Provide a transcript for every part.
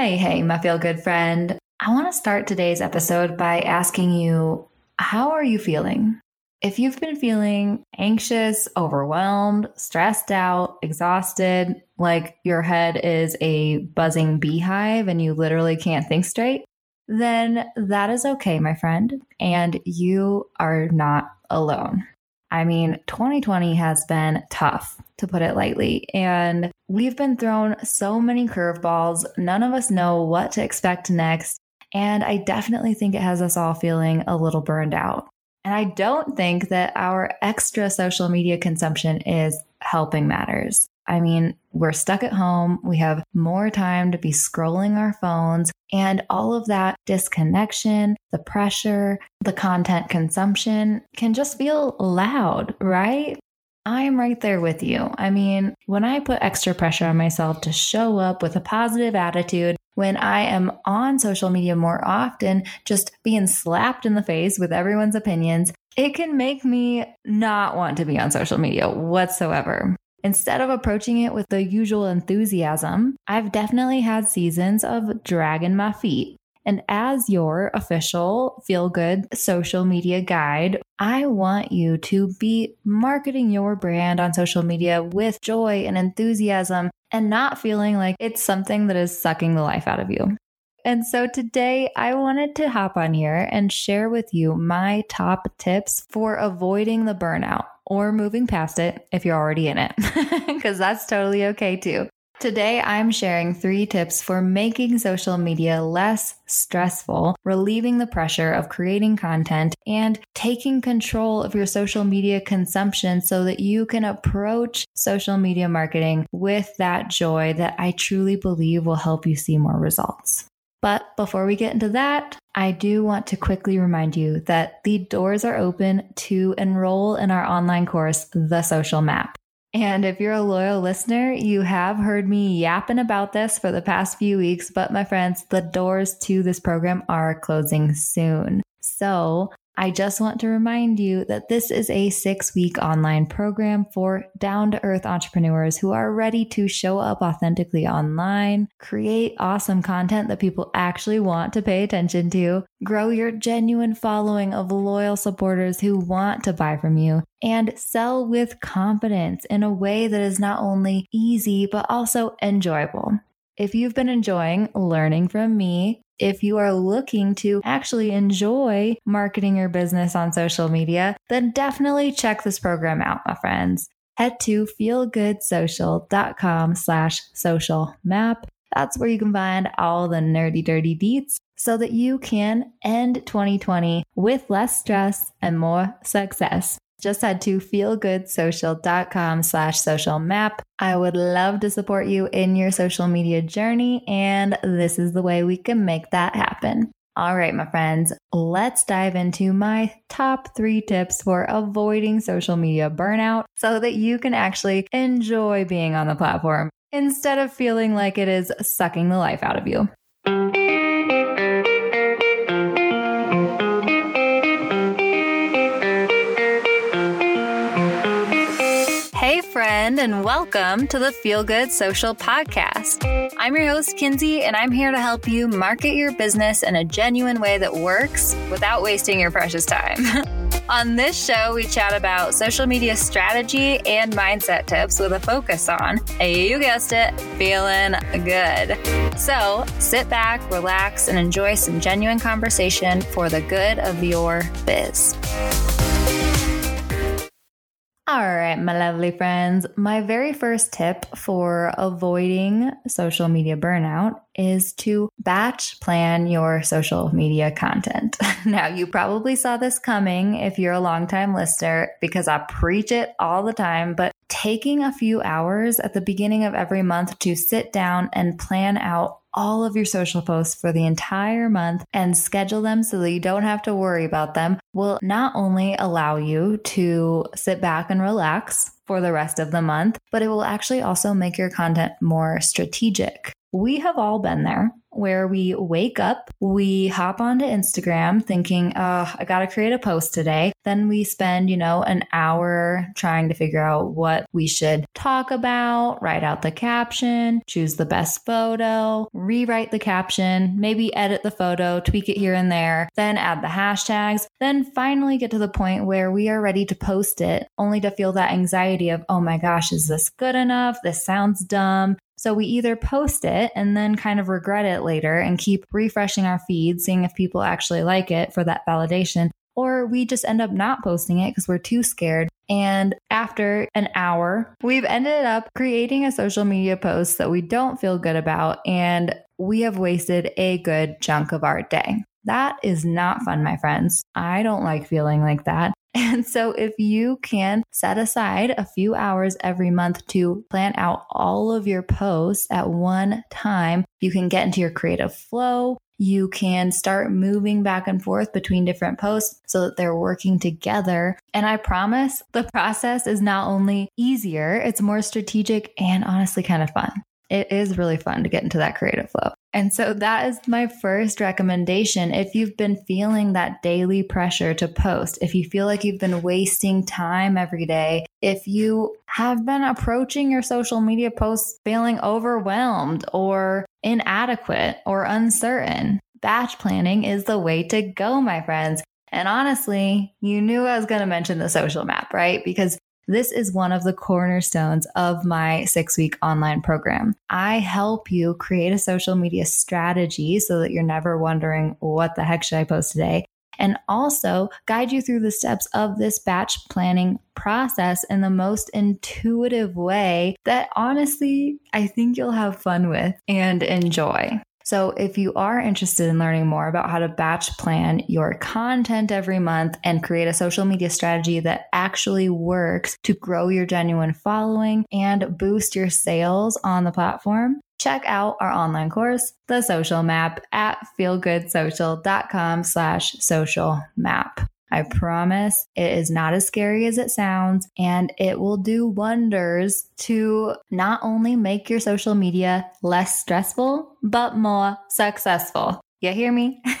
Hey, hey, my feel good friend. I want to start today's episode by asking you, how are you feeling? If you've been feeling anxious, overwhelmed, stressed out, exhausted, like your head is a buzzing beehive and you literally can't think straight, then that is okay, my friend. And you are not alone. I mean, 2020 has been tough, to put it lightly. And we've been thrown so many curveballs. None of us know what to expect next. And I definitely think it has us all feeling a little burned out. And I don't think that our extra social media consumption is helping matters. I mean, we're stuck at home. We have more time to be scrolling our phones and all of that disconnection, the pressure, the content consumption can just feel loud, right? I'm right there with you. I mean, when I put extra pressure on myself to show up with a positive attitude, when I am on social media more often, just being slapped in the face with everyone's opinions, it can make me not want to be on social media whatsoever. Instead of approaching it with the usual enthusiasm, I've definitely had seasons of dragging my feet. And as your official feel good social media guide, I want you to be marketing your brand on social media with joy and enthusiasm and not feeling like it's something that is sucking the life out of you. And so today I wanted to hop on here and share with you my top tips for avoiding the burnout or moving past it if you're already in it, because that's totally okay too. Today, I'm sharing three tips for making social media less stressful, relieving the pressure of creating content, and taking control of your social media consumption so that you can approach social media marketing with that joy that I truly believe will help you see more results. But before we get into that, I do want to quickly remind you that the doors are open to enroll in our online course, The Social Map. And if you're a loyal listener, you have heard me yapping about this for the past few weeks, but my friends, the doors to this program are closing soon. So I just want to remind you that this is a six week online program for down to earth entrepreneurs who are ready to show up authentically online, create awesome content that people actually want to pay attention to, grow your genuine following of loyal supporters who want to buy from you, and sell with confidence in a way that is not only easy, but also enjoyable. If you've been enjoying learning from me, if you are looking to actually enjoy marketing your business on social media, then definitely check this program out, my friends. Head to feelgoodsocial.com slash social map. That's where you can find all the nerdy, dirty deets so that you can end 2020 with less stress and more success just head to feelgoodsocial.com slash social map. I would love to support you in your social media journey, and this is the way we can make that happen. All right, my friends, let's dive into my top three tips for avoiding social media burnout so that you can actually enjoy being on the platform instead of feeling like it is sucking the life out of you. Friend, and welcome to the Feel Good Social Podcast. I'm your host, Kinsey, and I'm here to help you market your business in a genuine way that works without wasting your precious time. on this show, we chat about social media strategy and mindset tips with a focus on, you guessed it, feeling good. So sit back, relax, and enjoy some genuine conversation for the good of your biz. All right, my lovely friends. My very first tip for avoiding social media burnout is to batch plan your social media content. now, you probably saw this coming if you're a longtime listener because I preach it all the time, but taking a few hours at the beginning of every month to sit down and plan out all of your social posts for the entire month and schedule them so that you don't have to worry about them will not only allow you to sit back and relax for the rest of the month, but it will actually also make your content more strategic. We have all been there where we wake up, we hop onto Instagram thinking, oh, I got to create a post today. Then we spend, you know, an hour trying to figure out what we should talk about, write out the caption, choose the best photo, rewrite the caption, maybe edit the photo, tweak it here and there, then add the hashtags, then finally get to the point where we are ready to post it, only to feel that anxiety of, oh my gosh, is this good enough? This sounds dumb. So we either post it and then kind of regret it later and keep refreshing our feed, seeing if people actually like it for that validation, or we just end up not posting it because we're too scared. And after an hour, we've ended up creating a social media post that we don't feel good about, and we have wasted a good chunk of our day. That is not fun, my friends. I don't like feeling like that. And so, if you can set aside a few hours every month to plan out all of your posts at one time, you can get into your creative flow. You can start moving back and forth between different posts so that they're working together. And I promise the process is not only easier, it's more strategic and honestly kind of fun it is really fun to get into that creative flow. And so that is my first recommendation. If you've been feeling that daily pressure to post, if you feel like you've been wasting time every day, if you have been approaching your social media posts feeling overwhelmed or inadequate or uncertain, batch planning is the way to go, my friends. And honestly, you knew I was going to mention the social map, right? Because this is one of the cornerstones of my six week online program. I help you create a social media strategy so that you're never wondering, what the heck should I post today? and also guide you through the steps of this batch planning process in the most intuitive way that honestly I think you'll have fun with and enjoy. So, if you are interested in learning more about how to batch plan your content every month and create a social media strategy that actually works to grow your genuine following and boost your sales on the platform, check out our online course, The Social Map, at feelgoodsocial.com slash social map. I promise it is not as scary as it sounds, and it will do wonders to not only make your social media less stressful, but more successful. You hear me?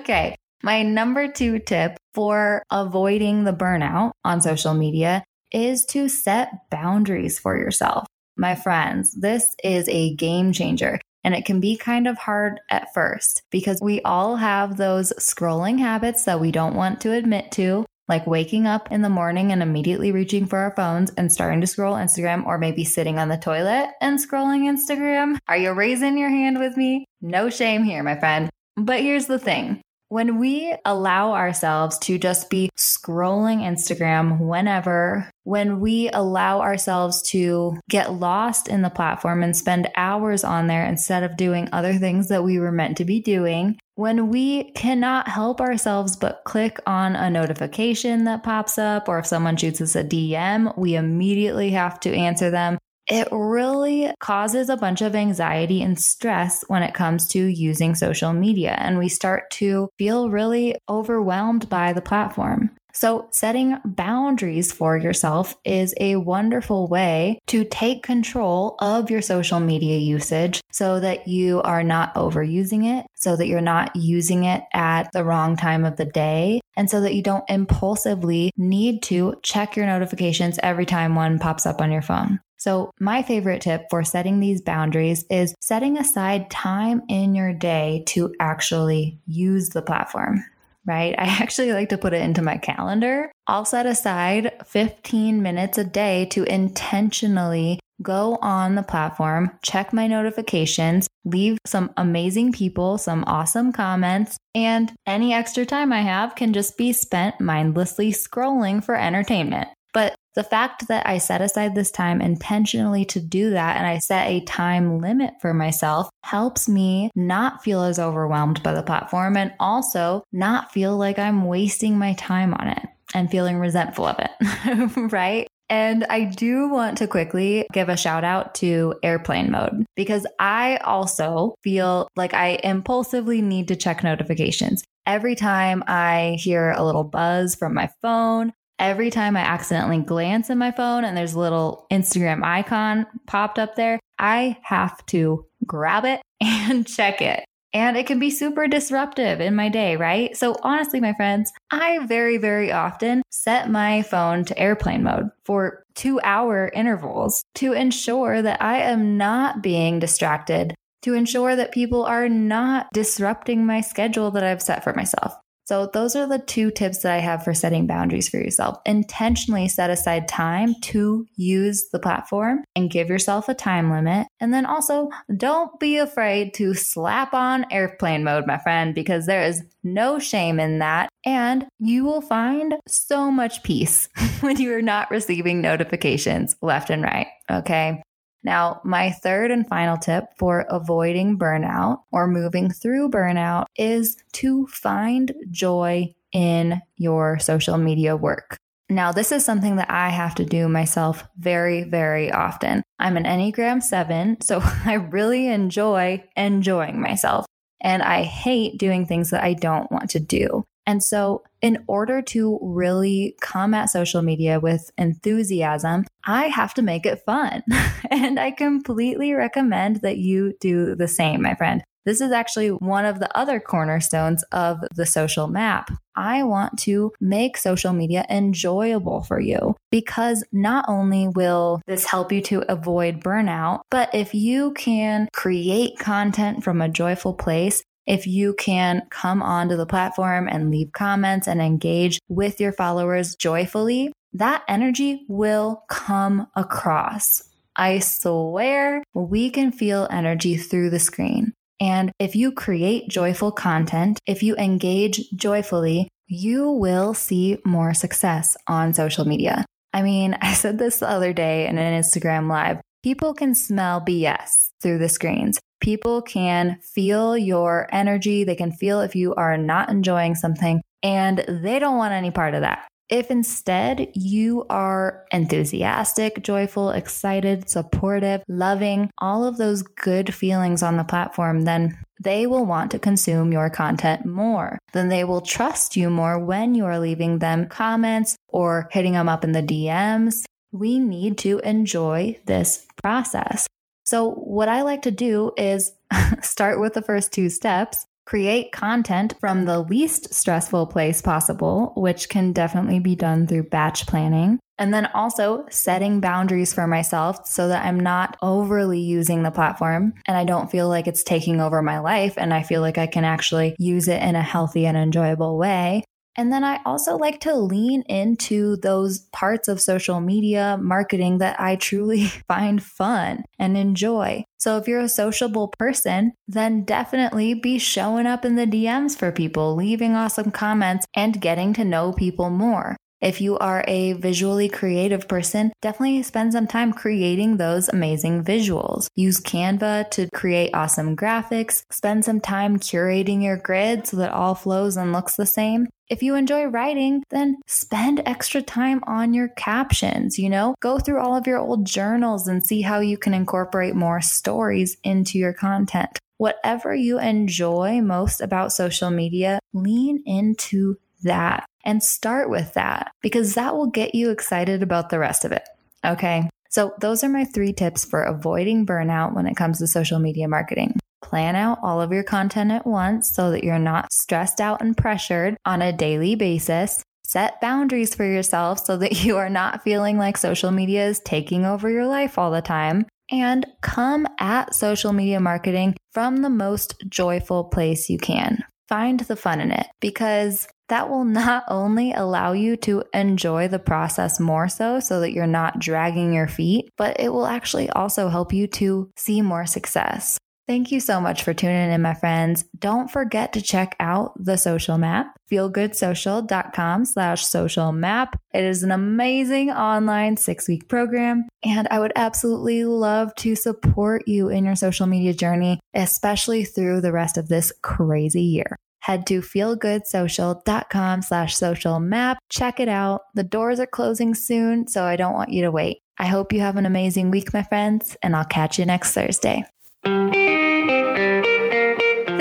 okay. My number two tip for avoiding the burnout on social media is to set boundaries for yourself. My friends, this is a game changer. And it can be kind of hard at first because we all have those scrolling habits that we don't want to admit to, like waking up in the morning and immediately reaching for our phones and starting to scroll Instagram, or maybe sitting on the toilet and scrolling Instagram. Are you raising your hand with me? No shame here, my friend. But here's the thing when we allow ourselves to just be scrolling Instagram whenever, when we allow ourselves to get lost in the platform and spend hours on there instead of doing other things that we were meant to be doing, when we cannot help ourselves but click on a notification that pops up, or if someone shoots us a DM, we immediately have to answer them it really causes a bunch of anxiety and stress when it comes to using social media. And we start to feel really overwhelmed by the platform. So, setting boundaries for yourself is a wonderful way to take control of your social media usage so that you are not overusing it, so that you're not using it at the wrong time of the day, and so that you don't impulsively need to check your notifications every time one pops up on your phone. So, my favorite tip for setting these boundaries is setting aside time in your day to actually use the platform right? I actually like to put it into my calendar. I'll set aside 15 minutes a day to intentionally go on the platform, check my notifications, leave some amazing people, some awesome comments, and any extra time I have can just be spent mindlessly scrolling for entertainment. But the fact that I set aside this time intentionally to do that and I set a time limit for myself helps me not feel as overwhelmed by the platform and also not feel like I'm wasting my time on it and feeling resentful of it, right? And I do want to quickly give a shout out to airplane mode because I also feel like I impulsively need to check notifications. Every time I hear a little buzz from my phone every time I accidentally glance at my phone and there's a little Instagram icon popped up there, I have to grab it and check it. And it can be super disruptive in my day, right? So, honestly, my friends, I very, very often set my phone to airplane mode for two hour intervals to ensure that I am not being distracted, to ensure that people are not disrupting my schedule that I've set for myself. So, those are the two tips that I have for setting boundaries for yourself. Intentionally set aside time to use the platform and give yourself a time limit. And then also, don't be afraid to slap on airplane mode, my friend, because there is no shame in that. And you will find so much peace when you are not receiving notifications left and right. Okay. Now, my third and final tip for avoiding burnout or moving through burnout is to find joy in your social media work. Now, this is something that I have to do myself very, very often. I'm an Enneagram 7, so I really enjoy enjoying myself. And I hate doing things that I don't want to do. And so, in order to really come at social media with enthusiasm, I have to make it fun. and I completely recommend that you do the same, my friend. This is actually one of the other cornerstones of the social map. I want to make social media enjoyable for you because not only will this help you to avoid burnout, but if you can create content from a joyful place, if you can come onto the platform and leave comments and engage with your followers joyfully, that energy will come across. I swear we can feel energy through the screen. And if you create joyful content, if you engage joyfully, you will see more success on social media. I mean, I said this the other day in an Instagram live. People can smell BS through the screens. People can feel your energy. They can feel if you are not enjoying something and they don't want any part of that. If instead you are enthusiastic, joyful, excited, supportive, loving, all of those good feelings on the platform, then they will want to consume your content more. Then they will trust you more when you are leaving them comments or hitting them up in the DMs. We need to enjoy this process. So, what I like to do is start with the first two steps, create content from the least stressful place possible, which can definitely be done through batch planning. And then also setting boundaries for myself so that I'm not overly using the platform and I don't feel like it's taking over my life and I feel like I can actually use it in a healthy and enjoyable way. And then I also like to lean into those parts of social media marketing that I truly find fun and enjoy. So if you're a sociable person, then definitely be showing up in the DMs for people, leaving awesome comments, and getting to know people more. If you are a visually creative person, definitely spend some time creating those amazing visuals. Use Canva to create awesome graphics. Spend some time curating your grid so that all flows and looks the same. If you enjoy writing, then spend extra time on your captions, you know? Go through all of your old journals and see how you can incorporate more stories into your content. Whatever you enjoy most about social media, lean into that and start with that because that will get you excited about the rest of it. Okay. So, those are my three tips for avoiding burnout when it comes to social media marketing. Plan out all of your content at once so that you're not stressed out and pressured on a daily basis. Set boundaries for yourself so that you are not feeling like social media is taking over your life all the time. And come at social media marketing from the most joyful place you can. Find the fun in it because that will not only allow you to enjoy the process more so, so that you're not dragging your feet, but it will actually also help you to see more success. Thank you so much for tuning in, my friends. Don't forget to check out the social map, feelgoodsocial.com slash social map. It is an amazing online six week program, and I would absolutely love to support you in your social media journey, especially through the rest of this crazy year head to feelgoodsocial.com slash social map. Check it out. The doors are closing soon, so I don't want you to wait. I hope you have an amazing week, my friends, and I'll catch you next Thursday.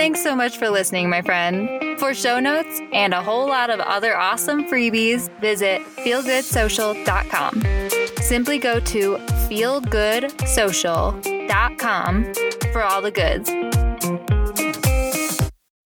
Thanks so much for listening, my friend. For show notes and a whole lot of other awesome freebies, visit feelgoodsocial.com. Simply go to feelgoodsocial.com for all the goods.